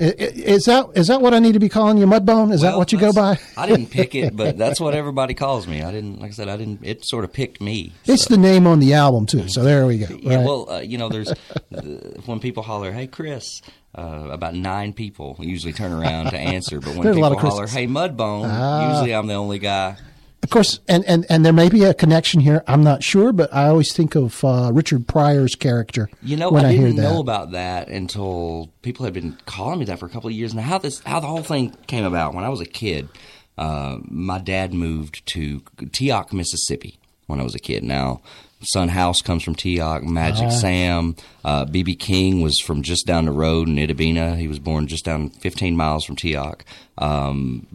Is that is that what I need to be calling you, Mudbone? Is well, that what you go by? I didn't pick it, but that's what everybody calls me. I didn't, like I said, I didn't. It sort of picked me. It's so. the name on the album too. So there we go. Right? Yeah. Well, uh, you know, there's when people holler, "Hey, Chris," uh, about nine people usually turn around to answer. But when people holler, "Hey, Mudbone," ah. usually I'm the only guy of course, and, and, and there may be a connection here. I'm not sure, but I always think of uh, Richard Pryor's character. You know, when I, I didn't hear know about that until people had been calling me that for a couple of years. Now, how this how the whole thing came about when I was a kid, uh, my dad moved to Teoc, Mississippi when I was a kid. Now, Son House comes from Teoc. Magic uh-huh. Sam, BB uh, King was from just down the road in Itta Bena. He was born just down 15 miles from Teoc. Um,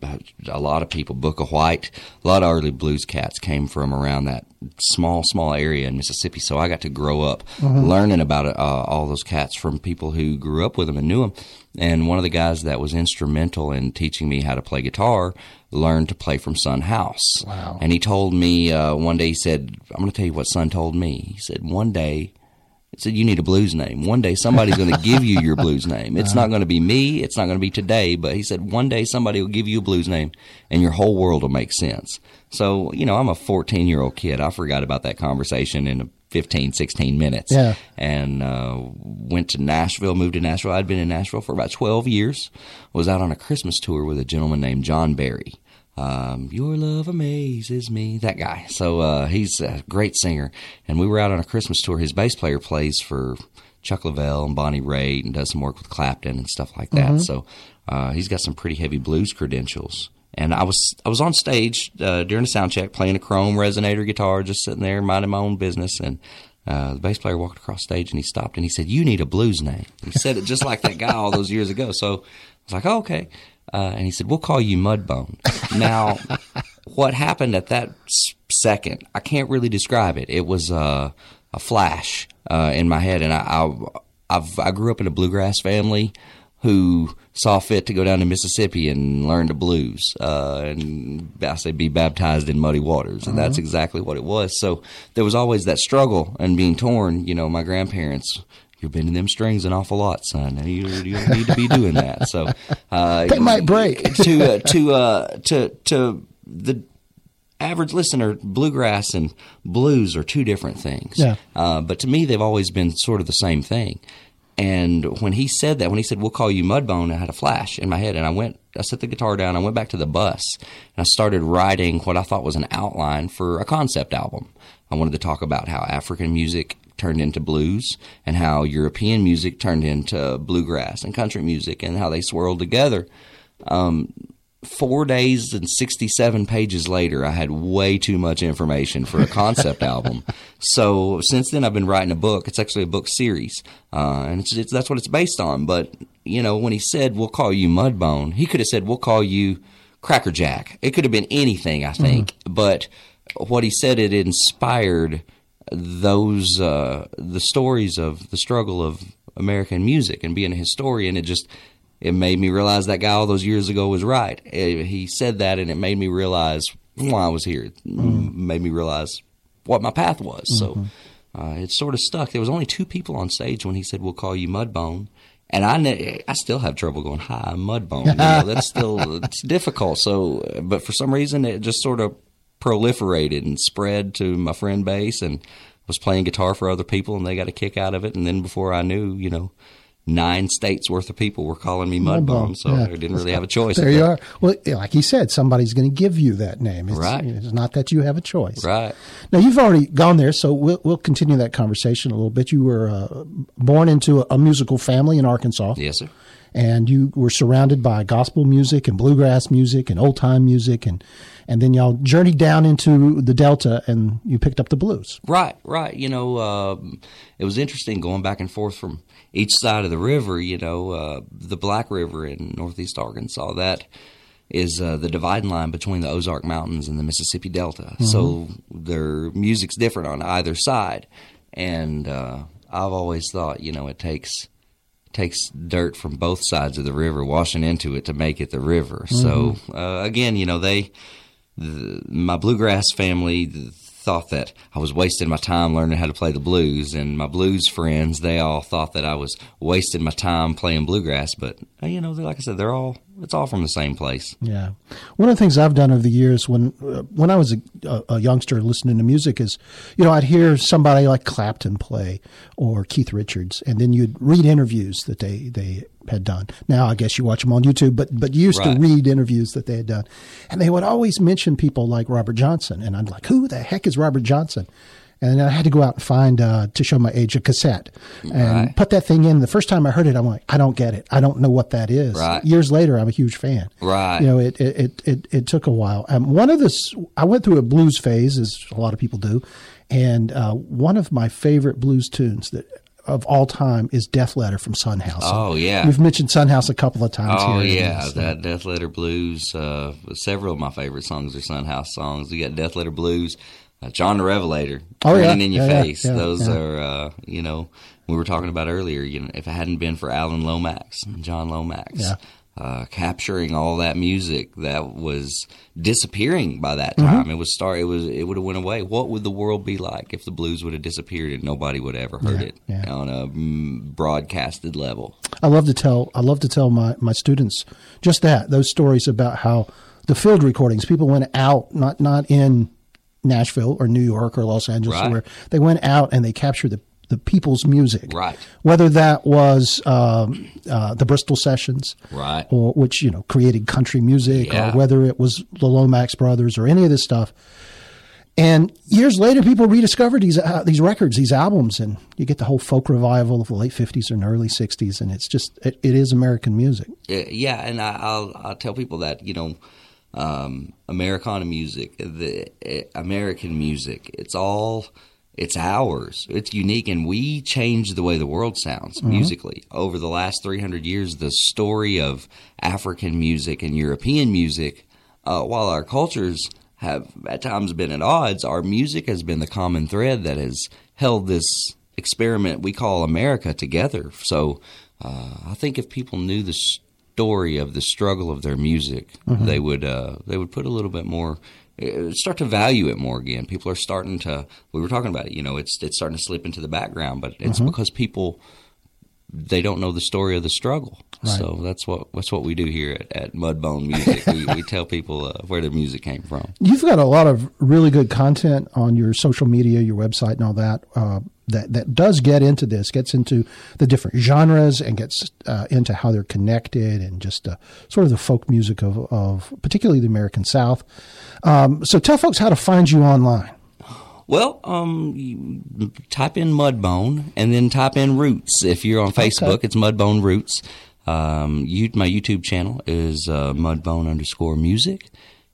a lot of people, Booker White, a lot of early blues cats came from around that small, small area in Mississippi. So I got to grow up mm-hmm. learning about uh, all those cats from people who grew up with them and knew them. And one of the guys that was instrumental in teaching me how to play guitar learned to play from Son House. Wow. And he told me uh, one day, he said, I'm going to tell you what Son told me. He said, one day, he said, you need a blues name. One day somebody's going to give you your blues name. It's uh-huh. not going to be me. It's not going to be today. But he said, one day somebody will give you a blues name and your whole world will make sense. So, you know, I'm a 14 year old kid. I forgot about that conversation in a 15, 16 minutes. Yeah. And uh, went to Nashville, moved to Nashville. I'd been in Nashville for about 12 years. Was out on a Christmas tour with a gentleman named John Berry. Um, Your love amazes me. That guy. So uh, he's a great singer. And we were out on a Christmas tour. His bass player plays for Chuck Leavell and Bonnie Raitt and does some work with Clapton and stuff like that. Mm-hmm. So uh, he's got some pretty heavy blues credentials. And I was I was on stage uh, during the sound check playing a chrome resonator guitar, just sitting there minding my own business. And uh, the bass player walked across stage and he stopped and he said, "You need a blues name." He said it just like that guy all those years ago. So I was like, oh, "Okay." Uh, and he said, "We'll call you Mudbone." Now, what happened at that second? I can't really describe it. It was uh, a flash uh, in my head, and I, I, i grew up in a bluegrass family who saw fit to go down to Mississippi and learn the blues, uh, and I say be baptized in muddy waters, and that's uh-huh. exactly what it was. So there was always that struggle and being torn. You know, my grandparents you're bending them strings an awful lot, son. You, you don't need to be doing that. So uh, they might break. to uh, to uh, to to the average listener, bluegrass and blues are two different things. Yeah. Uh, but to me, they've always been sort of the same thing. And when he said that, when he said, "We'll call you Mudbone," I had a flash in my head, and I went. I set the guitar down. I went back to the bus, and I started writing what I thought was an outline for a concept album. I wanted to talk about how African music turned into blues and how European music turned into bluegrass and country music and how they swirled together. Um, four days and 67 pages later, I had way too much information for a concept album. So since then, I've been writing a book. It's actually a book series, uh, and it's, it's, that's what it's based on. But, you know, when he said, we'll call you Mudbone, he could have said, we'll call you Crackerjack. It could have been anything, I think. Mm-hmm. But what he said, it inspired those uh, the stories of the struggle of American music and being a historian. It just it made me realize that guy all those years ago was right. It, he said that, and it made me realize why I was here. It mm. made me realize what my path was. Mm-hmm. So uh, it sort of stuck. There was only two people on stage when he said, "We'll call you Mudbone." And I, I still have trouble going, hi, Mudbone. You know, that's still it's difficult. So, but for some reason, it just sort of proliferated and spread to my friend base and was playing guitar for other people and they got a kick out of it. And then before I knew, you know, nine states worth of people were calling me Mudbone, so yeah. I didn't really have a choice. There you are. Well, like he said, somebody's going to give you that name. It's, right. It's not that you have a choice. Right. Now you've already gone there, so we'll we'll continue that conversation a little bit. You were uh, born into a, a, musical family in Arkansas. Yes, sir. And you were surrounded by gospel music and bluegrass music and old time music and and then y'all journeyed down into the Delta and you picked up the blues. Right, right. You know, uh, it was interesting going back and forth from each side of the river. You know, uh, the Black River in northeast Arkansas that is uh, the dividing line between the Ozark Mountains and the Mississippi Delta. Mm-hmm. So their music's different on either side, and uh, I've always thought, you know, it takes takes dirt from both sides of the river washing into it to make it the river. Mm-hmm. So uh, again, you know, they the, my bluegrass family thought that I was wasting my time learning how to play the blues, and my blues friends they all thought that I was wasting my time playing bluegrass. But you know, like I said, they're all it's all from the same place. Yeah, one of the things I've done over the years when uh, when I was a, a, youngster listening to music is, you know, I'd hear somebody like Clapton play or Keith Richards, and then you'd read interviews that they they had done. Now I guess you watch them on YouTube, but but you used right. to read interviews that they had done, and they would always mention people like Robert Johnson, and I'm like, who the heck is Robert Johnson? And I had to go out and find uh, to show my age a cassette and right. put that thing in. The first time I heard it, I'm like, I don't get it. I don't know what that is. Right. Years later, I'm a huge fan. Right. You know, it it it it, it took a while. Um, one of the I went through a blues phase, as a lot of people do, and uh, one of my favorite blues tunes that of all time is Death Letter from Son House. Oh yeah, we've mentioned Son House a couple of times. Here. Oh yeah, that Death Letter Blues. Uh, several of my favorite songs are Son House songs. We got Death Letter Blues, uh, John the Revelator, oh, yeah. in your yeah, face. Yeah, Those are uh, you know we were talking about earlier. You know, if it hadn't been for Alan Lomax, John Lomax, uh, capturing all that music that was disappearing by that time. Mm-hmm. It was start. It was. It would have went away. What would the world be like if the blues would have disappeared and nobody would have ever heard yeah, it yeah. on a mm, broadcasted level? I love to tell. I love to tell my my students just that those stories about how the field recordings. People went out, not not in Nashville or New York or Los Angeles, right. where they went out and they captured the the people's music, right? Whether that was um, uh, the Bristol Sessions, right, or which you know created country music, yeah. or whether it was the Lomax brothers or any of this stuff. And years later, people rediscovered these uh, these records, these albums, and you get the whole folk revival of the late fifties and early sixties, and it's just it, it is American music. Yeah, and I, will I'll tell people that you know, um, Americana music, the uh, American music, it's all it's ours. It's unique, and we changed the way the world sounds mm-hmm. musically over the last 300 years. The story of African music and European music, uh, while our cultures have at times been at odds, our music has been the common thread that has held this experiment we call America together. So, uh, I think if people knew the story of the struggle of their music, mm-hmm. they would uh, they would put a little bit more start to value it more again. People are starting to. We were talking about it. You know, it's it's starting to slip into the background, but it's mm-hmm. because people they don't know the story of the struggle. Right. So that's what that's what we do here at, at Mudbone Music. we, we, tell people uh, where the music came from. You've got a lot of really good content on your social media, your website, and all that. Uh, that that does get into this, gets into the different genres, and gets uh, into how they're connected, and just uh, sort of the folk music of, of particularly the American South. Um, so tell folks how to find you online. Well, um, type in Mudbone and then type in Roots. If you're on Facebook, okay. it's Mudbone Roots. Um, you, my YouTube channel is uh, Mudbone underscore music,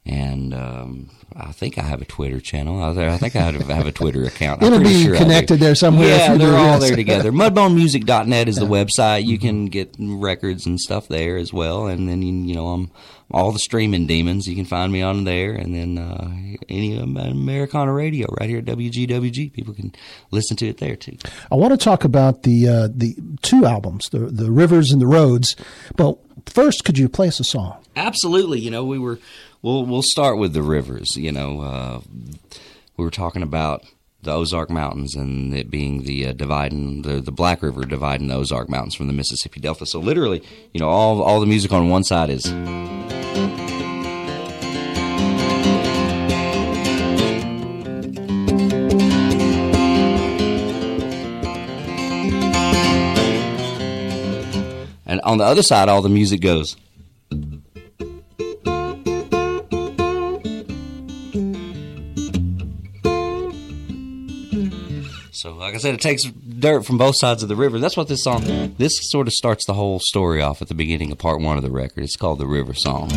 and um, I think I have a Twitter channel. I think I have a Twitter account. It'll be sure connected there somewhere. Yeah, they're all there together. Mudbonemusic.net is yeah. the website. You mm-hmm. can get records and stuff there as well. And then, you know, I'm all the streaming demons. You can find me on there. And then uh, any Americana radio right here at WGWG. People can listen to it there too. I want to talk about the uh, the two albums, the the Rivers and the Roads. But first, could you play us a song? Absolutely. You know, we were we'll we'll start with the rivers. You know, uh, we were talking about the Ozark Mountains and it being the uh, dividing the the Black River dividing the Ozark Mountains from the Mississippi Delta. So literally, you know, all all the music on one side is. And on the other side, all the music goes. So, like I said, it takes dirt from both sides of the river. That's what this song. This sort of starts the whole story off at the beginning of part one of the record. It's called the River Song.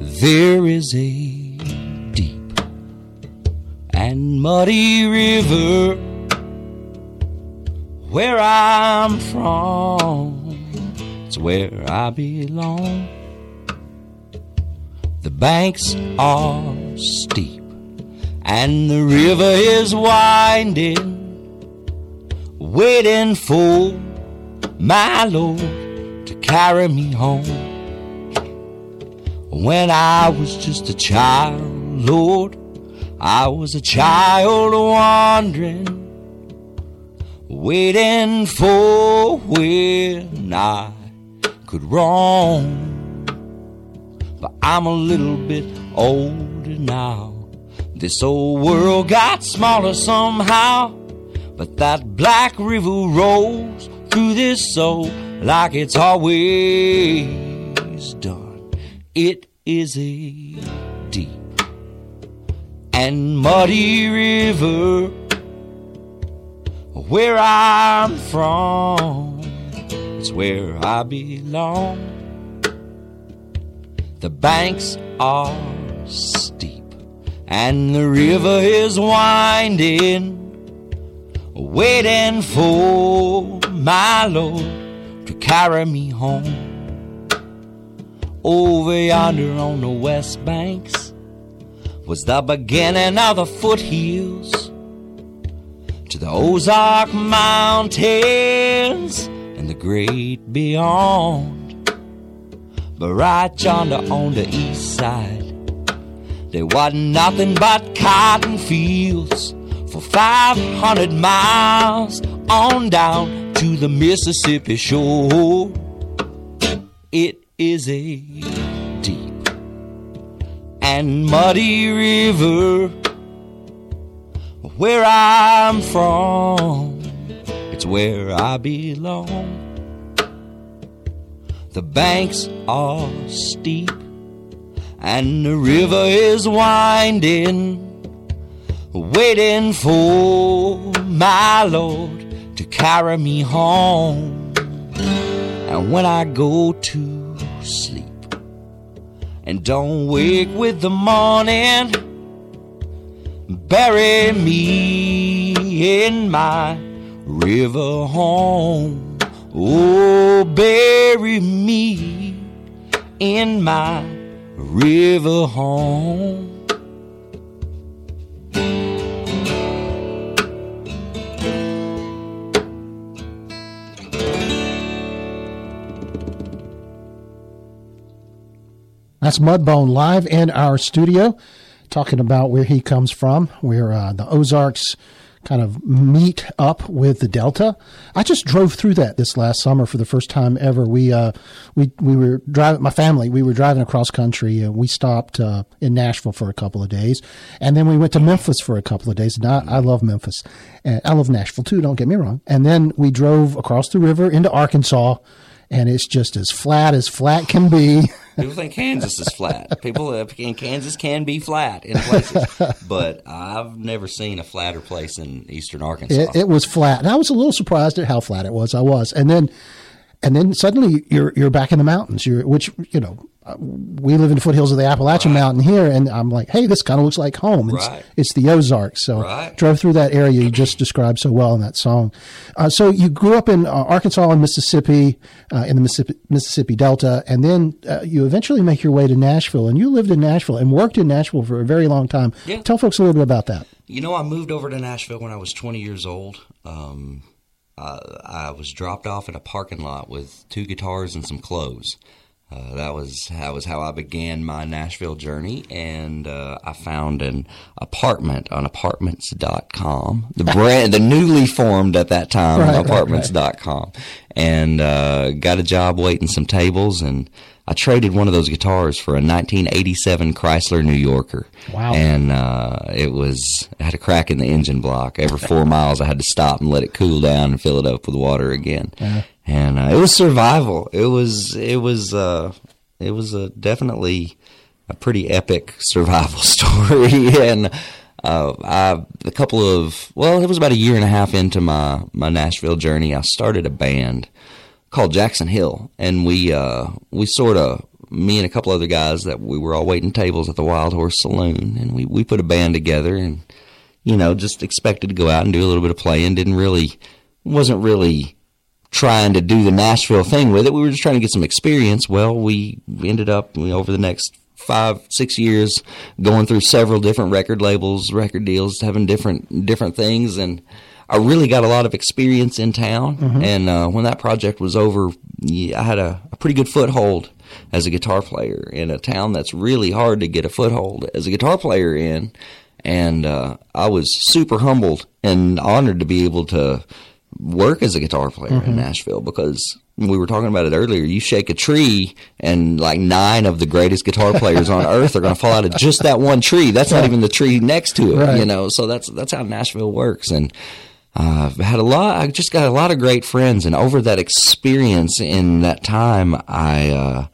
There is a deep and muddy river where I'm from. It's where I belong. The banks are steep and the river is winding, waiting for my Lord to carry me home. When I was just a child, Lord, I was a child wandering, waiting for when I could roam. But I'm a little bit older now. This old world got smaller somehow. But that black river rolls through this soul like it's always done. It is a deep and muddy river where I'm from. It's where I belong. The banks are steep and the river is winding, waiting for my Lord to carry me home. Over yonder on the west banks was the beginning of the foothills to the Ozark Mountains and the great beyond. But right yonder on the east side, there wasn't nothing but cotton fields for 500 miles on down to the Mississippi shore. It is a deep and muddy river where I'm from. It's where I belong. The banks are steep and the river is winding, waiting for my Lord to carry me home. And when I go to sleep and don't wake with the morning, bury me in my river home. Oh, bury me in my river home. That's Mudbone live in our studio, talking about where he comes from, where uh, the Ozarks kind of meet up with the Delta. I just drove through that this last summer for the first time ever. We uh, we we were driving my family. We were driving across country. and we stopped uh, in Nashville for a couple of days, and then we went to Memphis for a couple of days. And I, I love Memphis. And I love Nashville too. Don't get me wrong. And then we drove across the river into Arkansas and it's just as flat as flat can be. People think Kansas is flat. People uh, in Kansas can be flat in places, but I've never seen a flatter place in eastern Arkansas. It, it, was flat, and I was a little surprised at how flat it was. I was, and then, and then suddenly you're you're back in the mountains. You're which you know we live in the foothills of the Appalachian right. Mountain here, and I'm like, hey, this kind of looks like home. It's, right. it's the Ozarks. So right. drove through that area you just described so well in that song. Uh, so you grew up in uh, Arkansas and Mississippi, uh, in the Mississippi, Mississippi Delta, and then uh, you eventually make your way to Nashville, and you lived in Nashville and worked in Nashville for a very long time. Yeah. Tell folks a little bit about that. You know, I moved over to Nashville when I was 20 years old. Um, I was dropped off at a parking lot with two guitars and some clothes. Uh, that was that was how I began my Nashville journey, and uh, I found an apartment on apartments.com, the brand, the newly formed at that time right, apartments.com, right, right. and uh, got a job waiting some tables, and I traded one of those guitars for a 1987 Chrysler New Yorker. Wow! And uh, it was it had a crack in the engine block. Every four miles, I had to stop and let it cool down and fill it up with water again. Yeah and uh, it was survival. It was it was uh, it was a definitely a pretty epic survival story, and uh, I, a couple of well, it was about a year and a half into my my Nashville journey. I started a band called Jackson Hill, and we uh, we sort of me and a couple other guys that we were all waiting tables at the Wild Horse Saloon, and we we put a band together, and you know just expected to go out and do a little bit of playing. Didn't really wasn't really trying to do the Nashville thing with it. We were just trying to get some experience. Well, we ended up over the next five, six years going through several different record labels, record deals, having different different things, and I really got a lot of experience in town. Mm-hmm. And uh, when that project was over, yeah, I had a, a pretty good foothold as a guitar player in a town that's really hard to get a foothold as a guitar player in and uh, I was super humbled and honored to be able to work as a guitar player mm-hmm. in Nashville because we were talking about it earlier. You shake a tree, and like nine of the greatest guitar players on earth are going to fall out of just that one tree. That's not even the tree next to it, right. you know. So that's that's how Nashville works, and I've had a lot. I just got a lot of great friends, and over that experience in that time, I. Uh,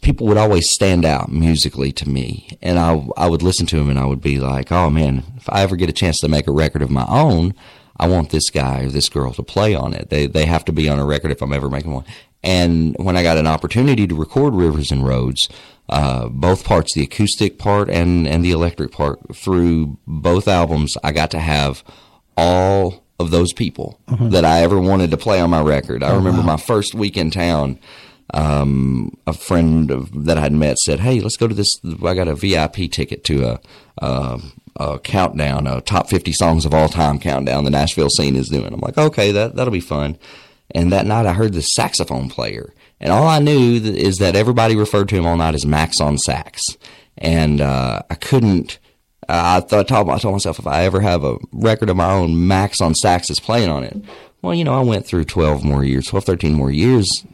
people would always stand out musically to me, and I I would listen to them, and I would be like, "Oh man, if I ever get a chance to make a record of my own, I want this guy or this girl to play on it. They they have to be on a record if I'm ever making one. And when I got an opportunity to record Rivers and Roads, uh, both parts, the acoustic part and and the electric part, through both albums, I got to have all of those people mm-hmm. that I ever wanted to play on my record. I oh, remember wow. my first week in town. Um, a friend of, that I'd met said, "Hey, let's go to this. I got a VIP ticket to a, a a countdown, a top 50 songs of all time countdown the Nashville scene is doing. I'm like, okay, that, that'll be fun. And that night I heard the saxophone player. And all I knew is that everybody referred to him all night as Max on sax. And uh, I couldn't, Uh, I thought, I told myself if I ever have a record of my own, Max on sax is playing on it. Well, you know, I went through 12 more years, 12, 13 more years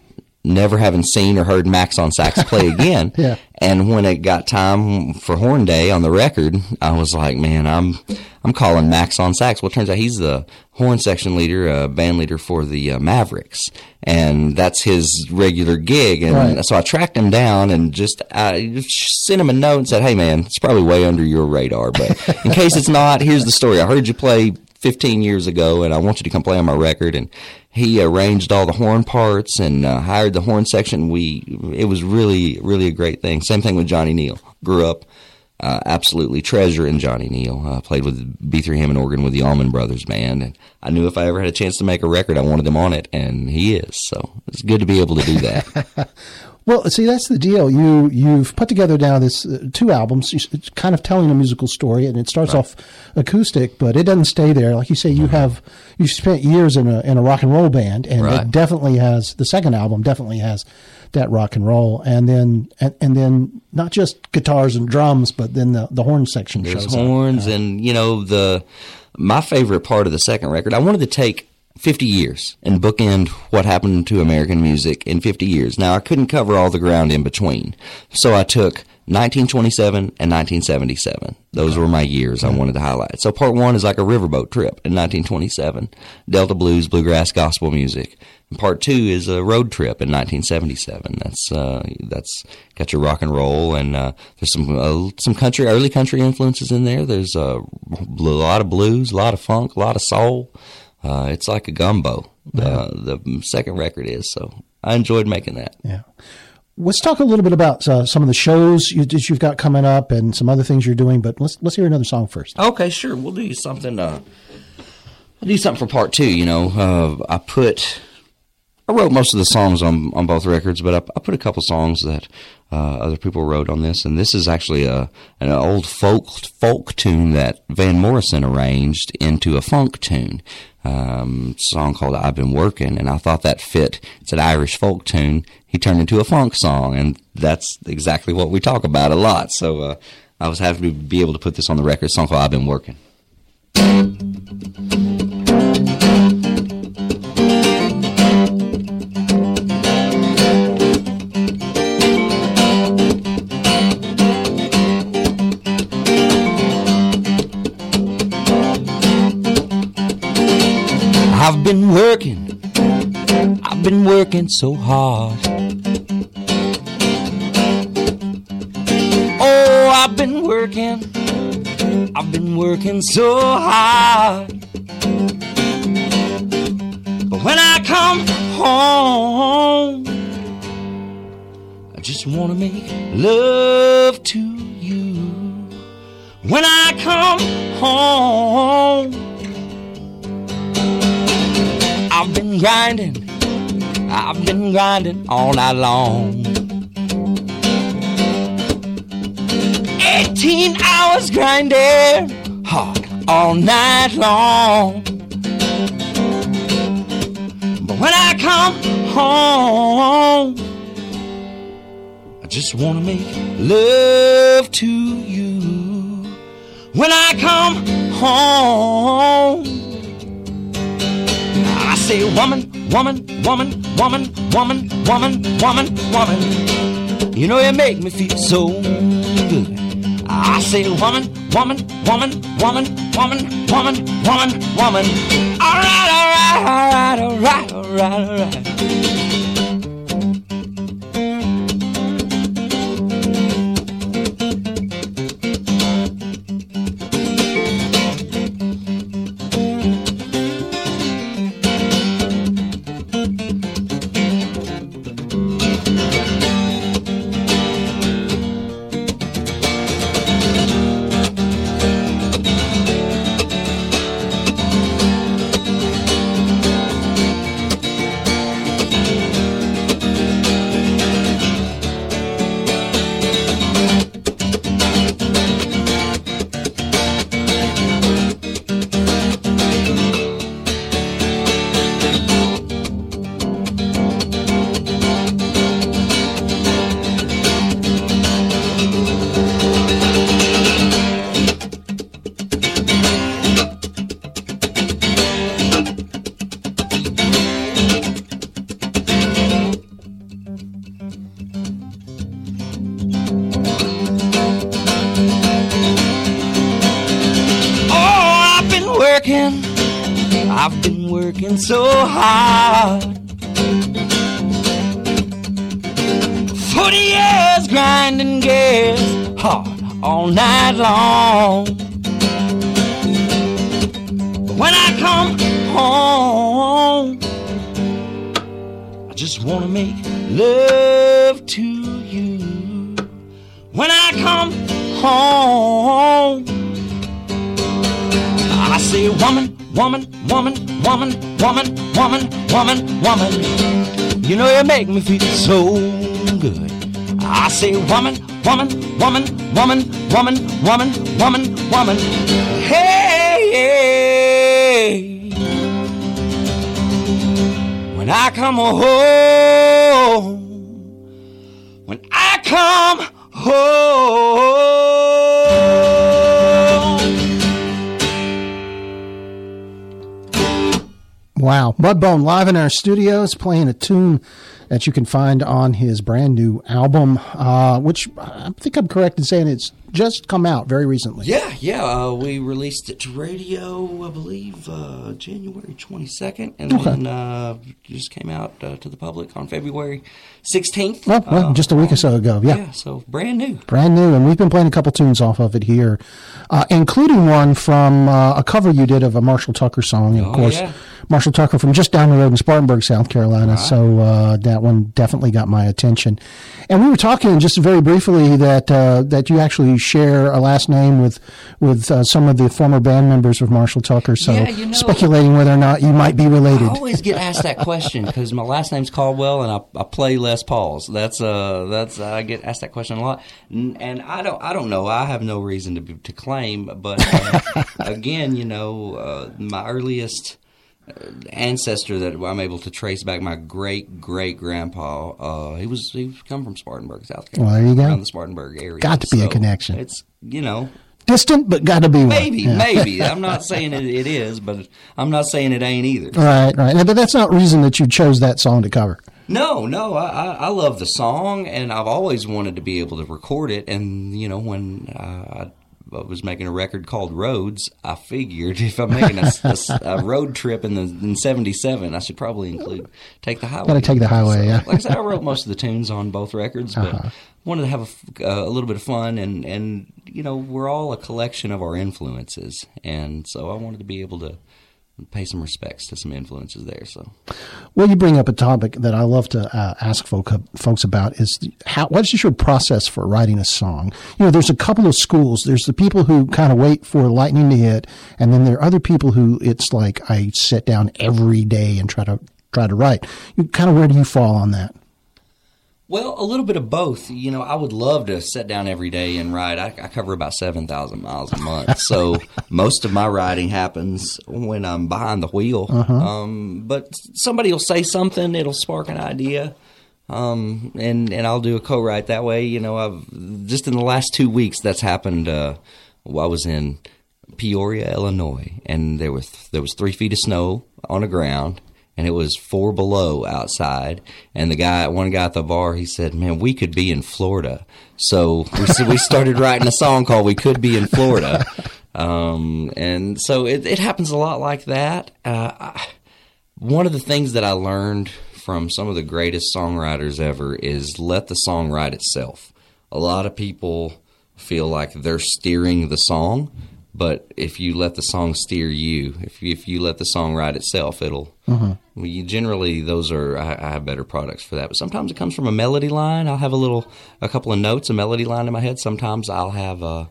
never having seen or heard Max on sax play again. yeah. And when it got time for Horn Day on the record, I was like, man, I'm I'm calling Max on sax. Well, it turns out he's the horn section leader, uh, band leader for the uh, Mavericks, and that's his regular gig. And right. so I tracked him down and just I sent him a note and said, hey, man, it's probably way under your radar, but in case it's not, here's the story. I heard you play 15 years ago, and I want you to come play on my record. And he arranged all the horn parts and uh, hired the horn section. We it was really really a great thing. Same thing with Johnny Neel. Grew up uh, absolutely treasuring Johnny Neel. Uh, played with B3 Hammond organ with the Allman Brothers band, and I knew if I ever had a chance to make a record, I wanted them on it, and he is. So it's good to be able to do that. Well, see, that's the deal. You you've put together now this uh, two albums, it's kind of telling a musical story, and it starts right. off acoustic, but it doesn't stay there. Like you say, you mm-hmm. have you spent years in a in a rock and roll band, and right. it definitely has the second album definitely has that rock and roll, and then and, and then not just guitars and drums, but then the the horn section There's shows horns, up. and you know the my favorite part of the second record. I wanted to take 50 years and bookend what happened to American music in 50 years. Now, I couldn't cover all the ground in between. So I took 1927 and 1977. Those were my years I wanted to highlight. So part one is like a riverboat trip in 1927. Delta blues, bluegrass, gospel music. Part two is a road trip in 1977. That's uh, that's got your rock and roll and uh, there's some uh, some country, early country influences in there. There's uh, a lot of blues, a lot of funk, a lot of soul. Uh, it's like a gumbo. Yeah. Uh, the second record is so. I enjoyed making that. Yeah. Let's talk a little bit about uh, some of the shows you, that you've got coming up and some other things you're doing. But let's let's hear another song first. Okay, sure. We'll do something. Uh, I'll do something for part two. You know, uh, I put I wrote most of the songs on on both records, but I, I put a couple songs that uh, other people wrote on this, and this is actually a an old folk folk tune that Van Morrison arranged into a funk tune um, song called "I've Been Working," and I thought that fit. It's an Irish folk tune. He turned into a funk song, and that's exactly what we talk about a lot. So uh, I was happy to be able to put this on the record. Song called "I've Been Working." Been working, I've been working so hard. Oh, I've been working, I've been working so hard. But when I come home, I just want to make love to you. When I come home, grinding, I've been grinding all night long. 18 hours grinding hard all night long. But when I come home, I just want to make love to you. when I come home say woman, woman, woman, woman, woman, woman, woman, woman. You know you make me feel so good. I say woman, woman, woman, woman, woman, woman, woman, woman. All right, all right, all right, all right, all right, all right. Hard. Forty years grinding gas hard all night long. When I come home, I just wanna make love to you. When I come home. I say, woman, woman, woman, woman, woman, woman, woman, woman. You know you make me feel so good. I say woman, woman, woman, woman, woman, woman, woman, woman. Hey. When I come home, when I come home. Wow. Mudbone live in our studios playing a tune that you can find on his brand new album, uh, which I think I'm correct in saying it's just come out very recently. Yeah, yeah. Uh, we released it to radio, I believe, uh, January 22nd, and Okay. then uh, just came out uh, to the public on February 16th. Well, well, Uh, just a week or so ago. Yeah. yeah, so brand new. Brand new. And we've been playing a couple tunes off of it here, uh, including one from uh, a cover you did of a Marshall Tucker song. And of Oh, course, yeah. Marshall Tucker from just down the road in Spartanburg, South Carolina. So uh, that one definitely got my attention. And we were talking just very briefly that uh, that you actually share a last name with with uh, some of the former band members of Marshall Tucker. So Yeah, you know- speculating whether or not you might be related. I always get asked that question because my last name's Caldwell and I, I play Les Pauls. That's uh that's I get asked that question a lot, and I don't I don't know. I have no reason to to claim, but uh, again, you know, uh, my earliest uh, ancestor that I'm able to trace back my great great grandpa. Uh, he was he was come from Spartanburg, South Carolina. Well, there you go. Around the Spartanburg area. Got to be a connection. It's you know Distant, but got to be maybe Yeah. maybe I'm not saying it, it is, but I'm not saying it ain't either. Right, right. But that's not reason that you chose that song to cover. No, no, I, I, I love the song, and I've always wanted to be able to record it. And you know, when uh, I was making a record called Roads, I figured if I'm making a, a- a road trip in the in '77, I should probably include "Take the Highway." Gotta take the highway, yeah. Like I said, I wrote most of the tunes on both records, but Uh-huh. wanted to have a, uh, a little bit of fun, and and you know, we're all a collection of our influences, and so I wanted to be able to pay some respects to some influences there. So. Well, you bring up a topic that I love to uh, ask folk, folks about is how, what is your process for writing a song? You know, there's a couple of schools. There's the people who kind of wait for lightning to hit, and then there are other people who it's like I sit down every day and try to try to write. You kind of where do you fall on that? Well, a little bit of both. You know, I would love to sit down every day and write. I, I cover about 7,000 miles a month. So most of my writing happens when I'm behind the wheel. Um, but somebody will say something, it'll spark an idea. Um, and, and I'll do a co-write that way. You know, I've just in the last two weeks that's happened, uh, well, I was in Peoria, Illinois, and there was there was three feet of snow on the ground, and it was four below outside. And the guy, one guy at the bar, he said, "Man, we could be in Florida." So we we started writing a song called "We Could Be in Florida," um, and so it, it, happens a lot like that. Uh, I, one of the things that I learned from some of the greatest songwriters ever is let the song write itself. A lot of people feel like they're steering the song but if you let the song steer you, if you, if you let the song write itself, it'll. Mm-hmm. You, generally, those are I, I, have better products for that. But sometimes it comes from a melody line. I'll have a little, a couple of notes, a melody line in my head. Sometimes I'll have a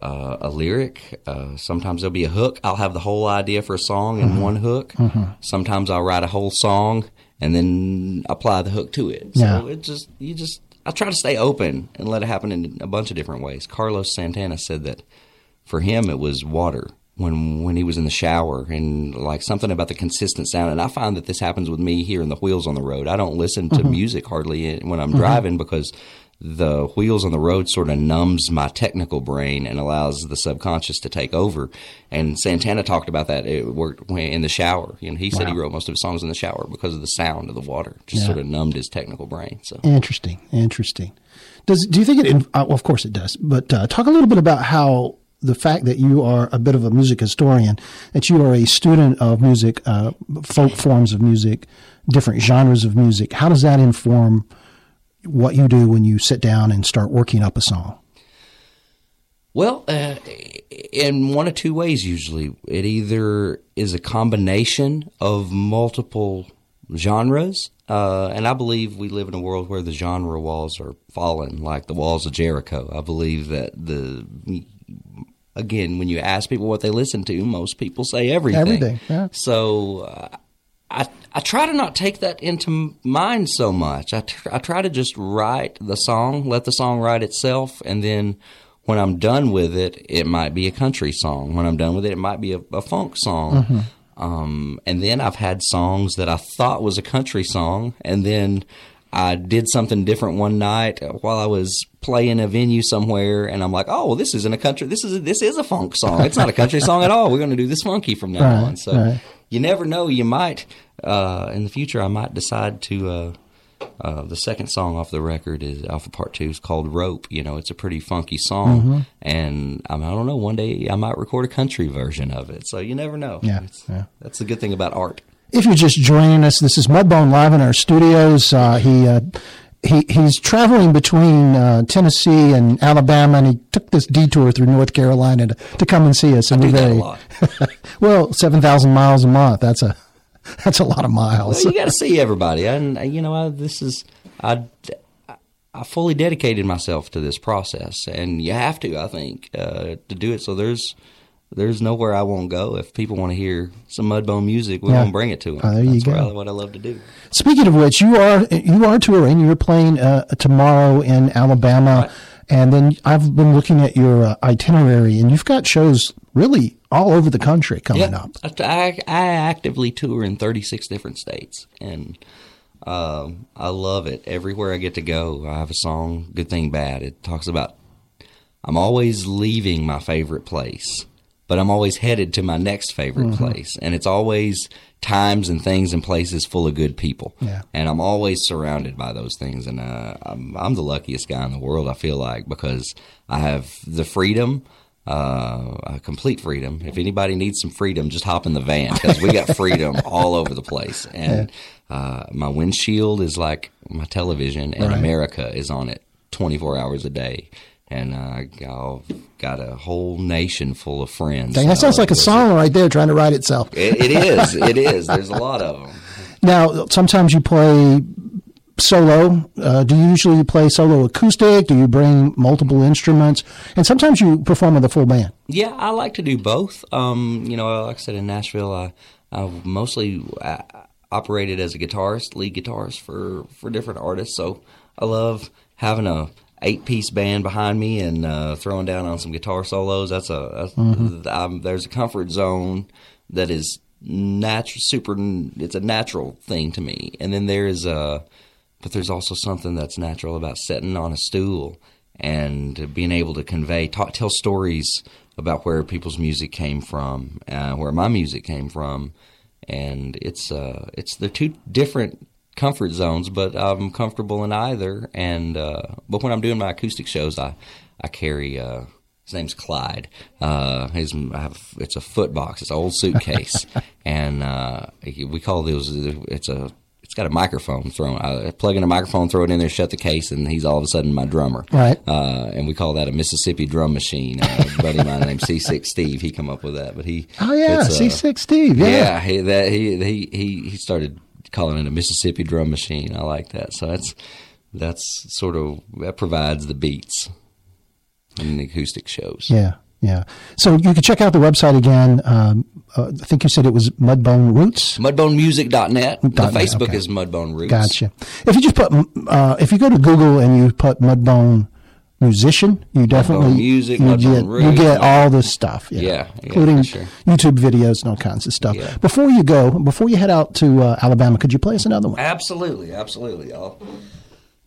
uh, a lyric. Uh, sometimes there'll be a hook. I'll have the whole idea for a song in mm-hmm. one hook. Mm-hmm. Sometimes I'll write a whole song and then apply the hook to it. So yeah. it just you just I try to stay open and let it happen in a bunch of different ways. Carlos Santana said that for him it was water when when he was in the shower and like something about the consistent sound and I find that this happens with me here in the wheels on the road. I don't listen to mm-hmm. music hardly when I'm mm-hmm. driving because the wheels on the road sort of numbs my technical brain and allows the subconscious to take over. And Santana talked about that. It worked in the shower. You know, he said wow. he wrote most of his songs in the shower because of the sound of the water. Just yeah. sort of numbed his technical brain. So interesting, interesting. Does do you think it? Uh, well, of course it does. But uh, talk a little bit about how the fact that you are a bit of a music historian, that you are a student of music, uh, folk forms of music, different genres of music, how does that inform what you do when you sit down and start working up a song? Well, uh, in one of two ways, usually. It either is a combination of multiple genres, uh, and I believe we live in a world where the genre walls are falling, like the walls of Jericho. I believe that the again, when you ask people what they listen to, most people say everything. Everything. Yeah. So uh, I I try to not take that into mind so much. I, tr- I try to just write the song, let the song write itself, and then when I'm done with it, it might be a country song. When I'm done with it, it might be a, a funk song. Mm-hmm. Um, and then I've had songs that I thought was a country song, and then I did something different one night while I was playing a venue somewhere, and I'm like, "Oh, well, this isn't a country. This is a, this is a funk song. It's not a country song at all. We're going to do this funky from now right, on." So right. you never know. You might uh, in the future. I might decide to. Uh, uh, the second song off the record is Alpha Part Two. is called Rope. You know, it's a pretty funky song, mm-hmm. and I, mean, I don't know. One day I might record a country version of it. So you never know. Yeah, yeah. that's the good thing about art. If you're just joining us, this is Mudbone live in our studios. Uh, he uh, he he's traveling between uh, Tennessee and Alabama, and he took this detour through North Carolina to, to come and see us. And I do that a lot. well, seven thousand miles a month. That's a that's a lot of miles. Well, you got to see everybody, and you know I, this is I. I fully dedicated myself to this process, and you have to, I think, uh, to do it. So there's there's nowhere I won't go. If people want to hear some Mudbone music, we're yeah. gonna bring it to them. Oh, there That's you go. what I love to do. Speaking of which, you are you are touring. You're playing uh, tomorrow in Alabama, right. and then I've been looking at your uh, itinerary, and you've got shows really all over the country coming yeah. up. I, I, actively tour in 36 different states, and um, I love it. Everywhere I get to go, I have a song, good thing, bad. It talks about I'm always leaving my favorite place but I'm always headed to my next favorite mm-hmm. place. And it's always times and things and places full of good people. Yeah. And I'm always surrounded by those things. And uh, I'm, I'm, the luckiest guy in the world, I feel like, because I have the freedom. Uh, complete freedom. If anybody needs some freedom, just hop in the van because we got freedom all over the place. And yeah. uh, my windshield is like my television, and right. America is on it 24 hours a day and uh, I've got a whole nation full of friends. Dang, that sounds like a song right there trying to write itself. it, it is. It is. There's a lot of them. Now, sometimes you play solo. Uh, do you usually play solo acoustic? Do you bring multiple instruments? And sometimes you perform with a full band. Yeah, I like to do both. Um, you know, like I said in Nashville, I, I mostly uh, operated as a guitarist, lead guitarist for for different artists. So I love having a eight piece band behind me and uh, throwing down on some guitar solos. That's a that's, mm-hmm. there's a comfort zone that is natural, super. It's a natural thing to me. And then there is a, but there's also something that's natural about sitting on a stool and being able to convey, talk, tell stories about where people's music came from, uh, where my music came from, and it's uh, it's they're two different comfort zones, but I'm comfortable in either. And uh, but when I'm doing my acoustic shows, I I carry. Uh, his name's Clyde. Uh, his I have, it's a foot box. It's an old suitcase, and uh, we call those. It's a it's got a microphone thrown. I plug in a microphone, throw it in there, shut the case, and he's all of a sudden my drummer. Right. Uh, and we call that a Mississippi drum machine. Uh, a buddy of mine named C6 Steve, he come up with that. But he. Oh yeah, uh, C6 Steve. Yeah. Yeah, he, that he he he he started calling it a Mississippi drum machine. I like that. So that's that's sort of that provides the beats in the acoustic shows. Yeah. Yeah. So you can check out the website again. Um, uh, I think you said it was Mudbone Roots. Mudbonemusic.net. The Dot net, Facebook okay. is Mudbone Roots. Gotcha. If you just put, uh, if you go to Google and you put Mudbone musician, you definitely music, you get you get all this stuff. Yeah, Yeah, yeah, including sure. YouTube videos and all kinds of stuff. Yeah. Before you go, before you head out to uh, Alabama, could you play us another one? Absolutely, absolutely. I'll,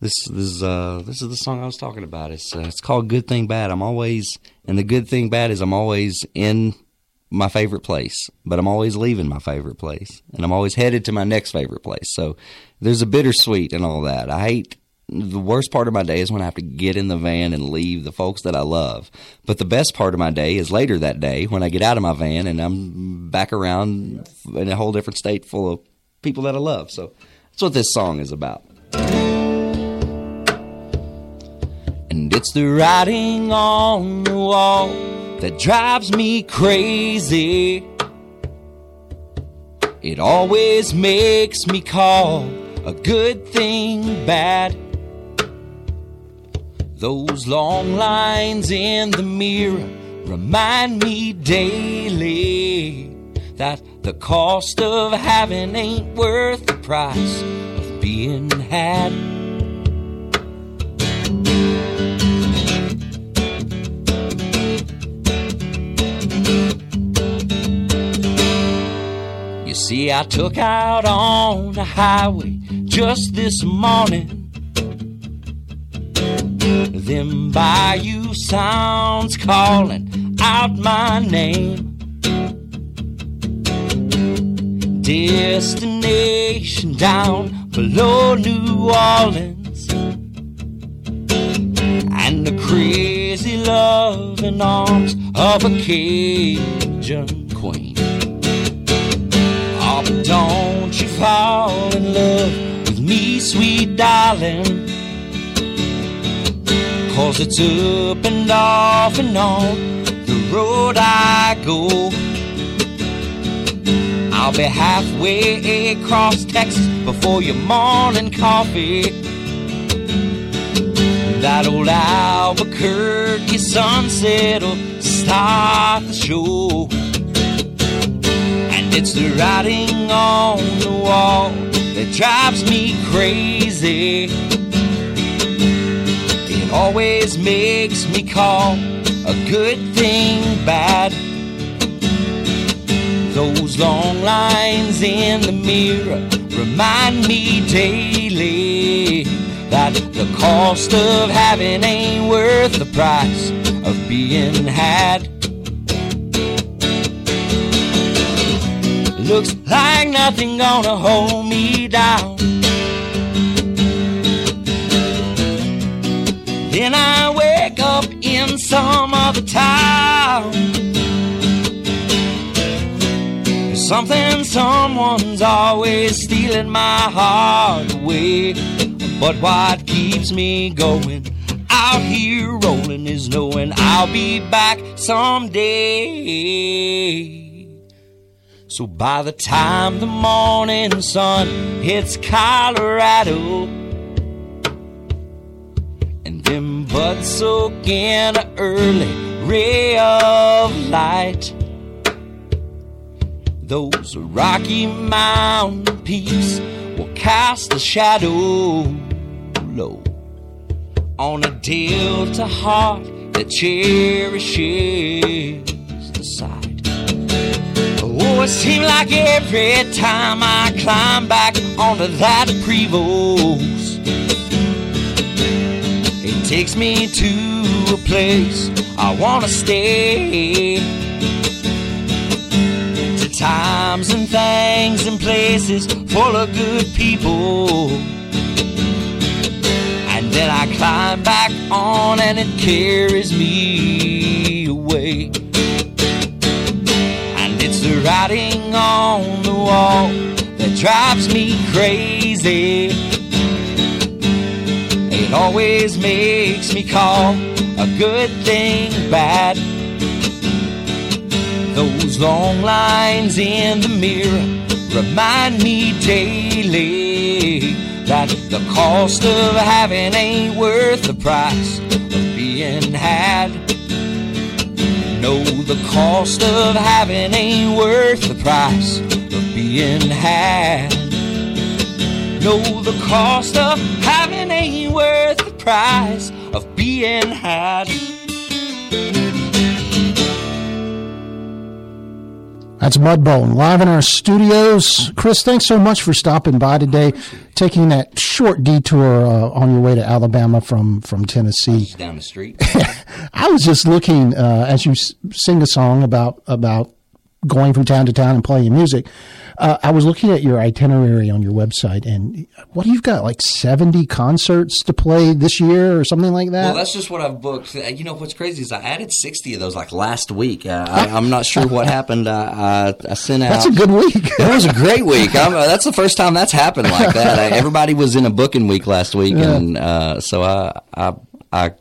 this, this is uh, this is the song I was talking about. It's uh, it's called "Good Thing Bad." I'm always, and the good thing bad is I'm always in my favorite place, but I'm always leaving my favorite place, and I'm always headed to my next favorite place. So there's a bittersweet and all that. I hate. The worst part of my day is when I have to get in the van and leave the folks that I love. But the best part of my day is later that day when I get out of my van and I'm back around in a whole different state full of people that I love. So that's what this song is about. And it's the writing on the wall that drives me crazy. It always makes me call a good thing bad. Those long lines in the mirror remind me daily that the cost of having ain't worth the price of being had. You see, I took out on the highway just this morning. Them bayou sounds calling out my name. Destination down below New Orleans. And the crazy loving arms of a Cajun queen. Oh, don't you fall in love with me, sweet darling. Cause it's up and off and on the road I go. I'll be halfway across Texas before your morning coffee. That old Albuquerque sunset will start the show. And it's the writing on the wall that drives me crazy. Always makes me call a good thing bad. Those long lines in the mirror remind me daily that the cost of having ain't worth the price of being had. Looks like nothing gonna hold me down. Then I wake up in some other town. Something, someone's always stealing my heart away. But what keeps me going out here rolling is knowing I'll be back someday. So by the time the morning sun hits Colorado, and them buds soak in an early ray of light. Those Rocky Mountain peaks will cast a shadow low on a delta heart that cherishes the sight. Oh, it seems like every time I climb back onto that Prevost, takes me to a place I wanna stay. To times and things and places full of good people. And then I climb back on and it carries me away. And it's the writing on the wall that drives me crazy. It always makes me call a good thing bad. Those long lines in the mirror remind me daily that the cost of having ain't worth the price of being had. No, the cost of having ain't worth the price of being had. No, the cost of having ain't worth the price of being had. That's Mudbone live in our studios. Chris, thanks so much for stopping by today, taking that short detour uh, on your way to Alabama from from Tennessee. Down the street. I was just looking uh, as you s- sing a song about about going from town to town and playing music. Uh, I was looking at your itinerary on your website, and what do you've got? Like seventy concerts to play this year, or something like that. Well, that's just what I've booked. Uh, You know what's crazy is I added sixty of those like last week. Uh, I, I'm not sure what happened. I, I, I sent out. That's a good week. It was a great week. I'm, uh, that's the first time that's happened like that. I, everybody was in a booking week last week, and uh, so I, I I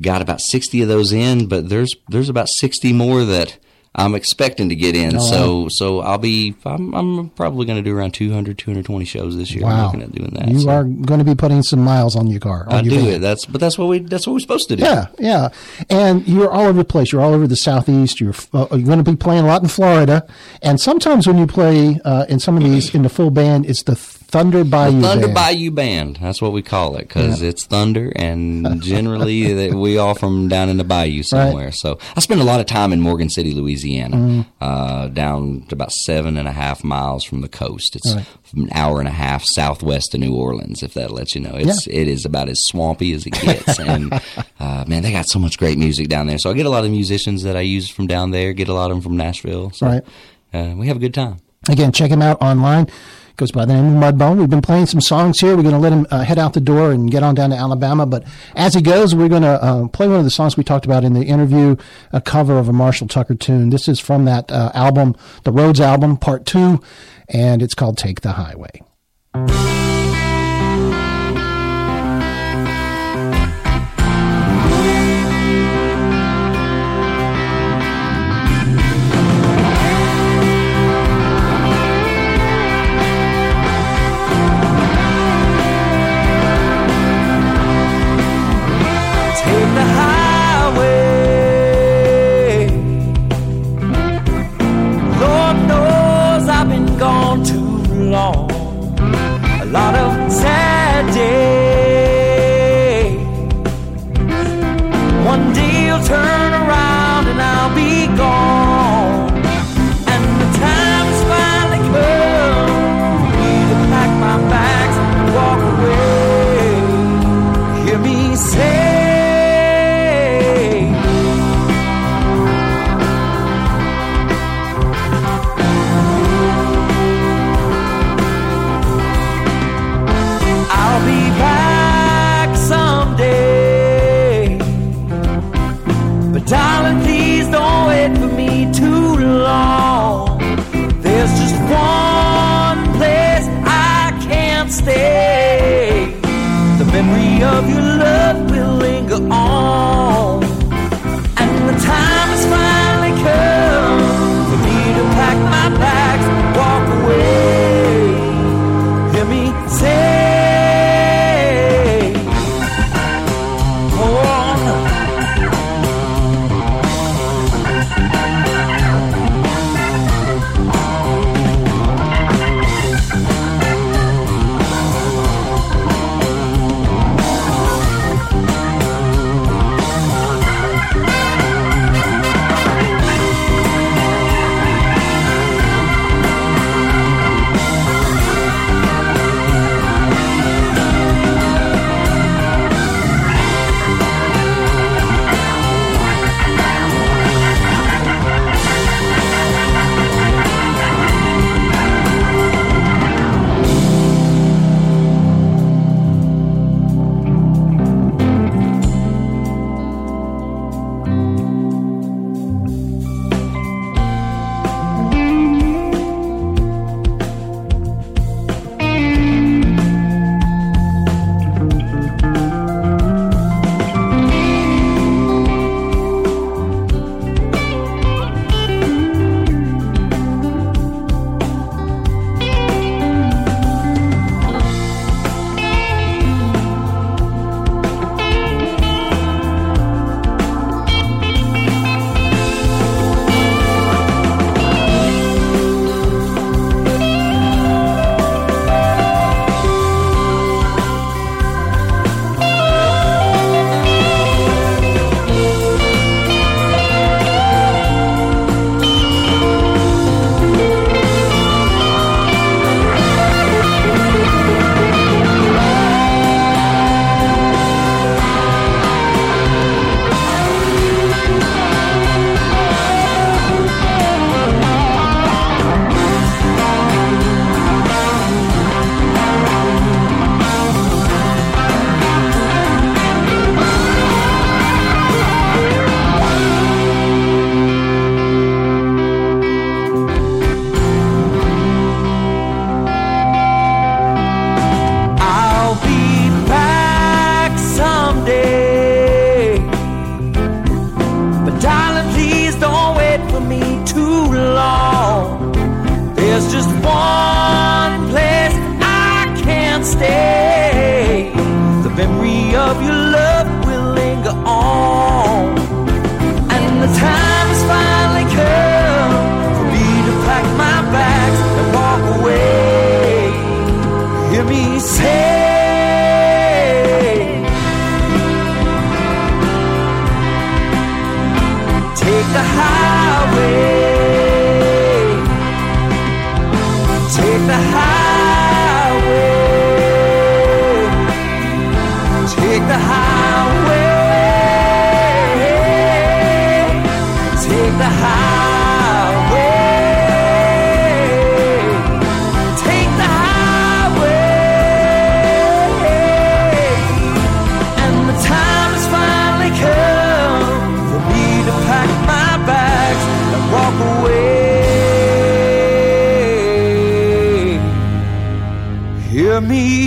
got about sixty of those in. But there's there's about sixty more that I'm expecting to get in. Oh, so so I'll be I'm, I'm probably going to do around 200 220 shows this year. I'm wow, looking at doing that. you so. are going to be putting some miles on your car. On I your do van. it. That's but that's what we that's what we're supposed to do. Yeah, yeah, and you're all over the place. You're all over the southeast. You're uh, you're going to be playing a lot in Florida, and sometimes when you play uh, in some of these in the full band, it's the Thunder Bayou Thunder Band. Bayou Band. That's what we call it because it's thunder, and generally we all from down in the bayou somewhere. So I spend a lot of time in Morgan City, Louisiana, Mm-hmm. uh, down to about seven and a half miles from the coast. It's an hour and a half southwest of New Orleans, if that lets you know. It's it is about as swampy as it gets, and uh, man, they got so much great music down there. So I get a lot of musicians that I use from down there. Get a lot of them from Nashville. So, Right. Uh, we have a good time. Again, check them out online. Goes by the name of Mudbone. We've been playing some songs here. We're going to let him uh, head out the door and get on down to Alabama. But as he goes, we're going to uh, play one of the songs we talked about in the interview, a cover of a Marshall Tucker tune. This is from that uh, album, the Rhodes album, part two, and it's called Take the Highway. Of your love will linger on. please don't wait for me too long. Me.